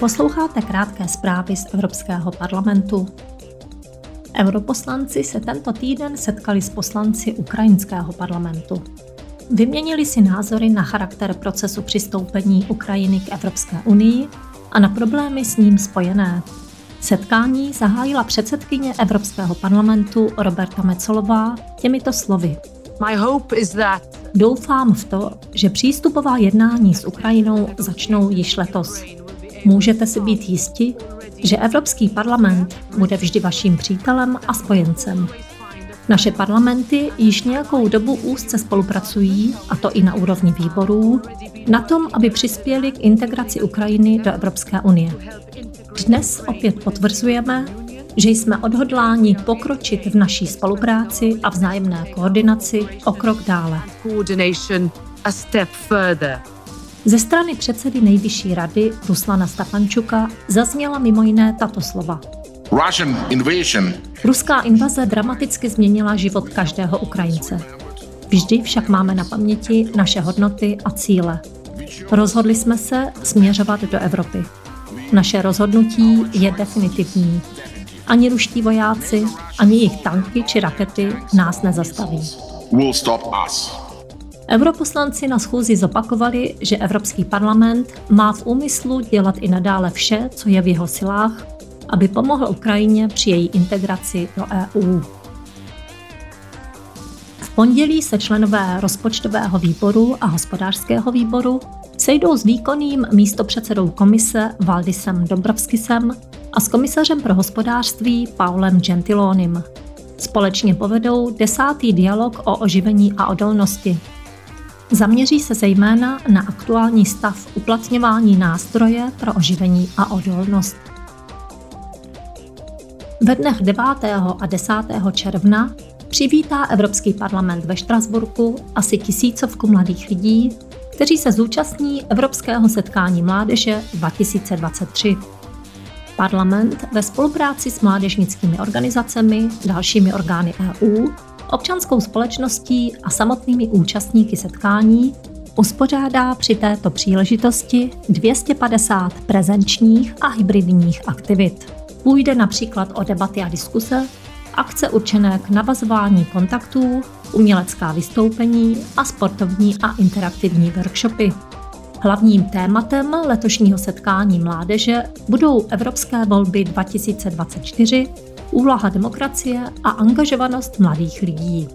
Posloucháte krátké zprávy z Evropského parlamentu. Europoslanci se tento týden setkali s poslanci ukrajinského parlamentu. Vyměnili si názory na charakter procesu přistoupení Ukrajiny k Evropské unii a na problémy s ním spojené. Setkání zahájila předsedkyně Evropského parlamentu Roberta Mecolová těmito slovy. My hope is that Doufám v to, že přístupová jednání s Ukrajinou začnou již letos. Můžete si být jisti, že Evropský parlament bude vždy vaším přítelem a spojencem. Naše parlamenty již nějakou dobu úzce spolupracují, a to i na úrovni výborů, na tom, aby přispěli k integraci Ukrajiny do Evropské unie. Dnes opět potvrzujeme, že jsme odhodláni pokročit v naší spolupráci a vzájemné koordinaci o krok dále. Ze strany předsedy Nejvyšší rady Ruslana Stafančuka zazněla mimo jiné tato slova. Russian invasion Ruská invaze dramaticky změnila život každého Ukrajince. Vždy však máme na paměti naše hodnoty a cíle. Rozhodli jsme se směřovat do Evropy. Naše rozhodnutí je definitivní. Ani ruští vojáci, ani jejich tanky či rakety nás nezastaví. will stop us. Europoslanci na schůzi zopakovali, že Evropský parlament má v úmyslu dělat i nadále vše, co je v jeho silách, aby pomohl Ukrajině při její integraci do EU. V pondělí se členové rozpočtového výboru a hospodářského výboru sejdou s výkonným místopředsedou komise Valdisem Dombrovskisem a s komisařem pro hospodářství Paulem Gentilonim. Společně povedou desátý dialog o oživení a odolnosti, Zaměří se zejména na aktuální stav uplatňování nástroje pro oživení a odolnost. Ve dnech 9. a 10. června přivítá Evropský parlament ve Štrasburku asi tisícovku mladých lidí, kteří se zúčastní Evropského setkání mládeže 2023. Parlament ve spolupráci s mládežnickými organizacemi, dalšími orgány EU občanskou společností a samotnými účastníky setkání uspořádá při této příležitosti 250 prezenčních a hybridních aktivit. Půjde například o debaty a diskuse, akce určené k navazování kontaktů, umělecká vystoupení a sportovní a interaktivní workshopy. Hlavním tématem letošního setkání mládeže budou Evropské volby 2024 úloha demokracie a angažovanost mladých lidí.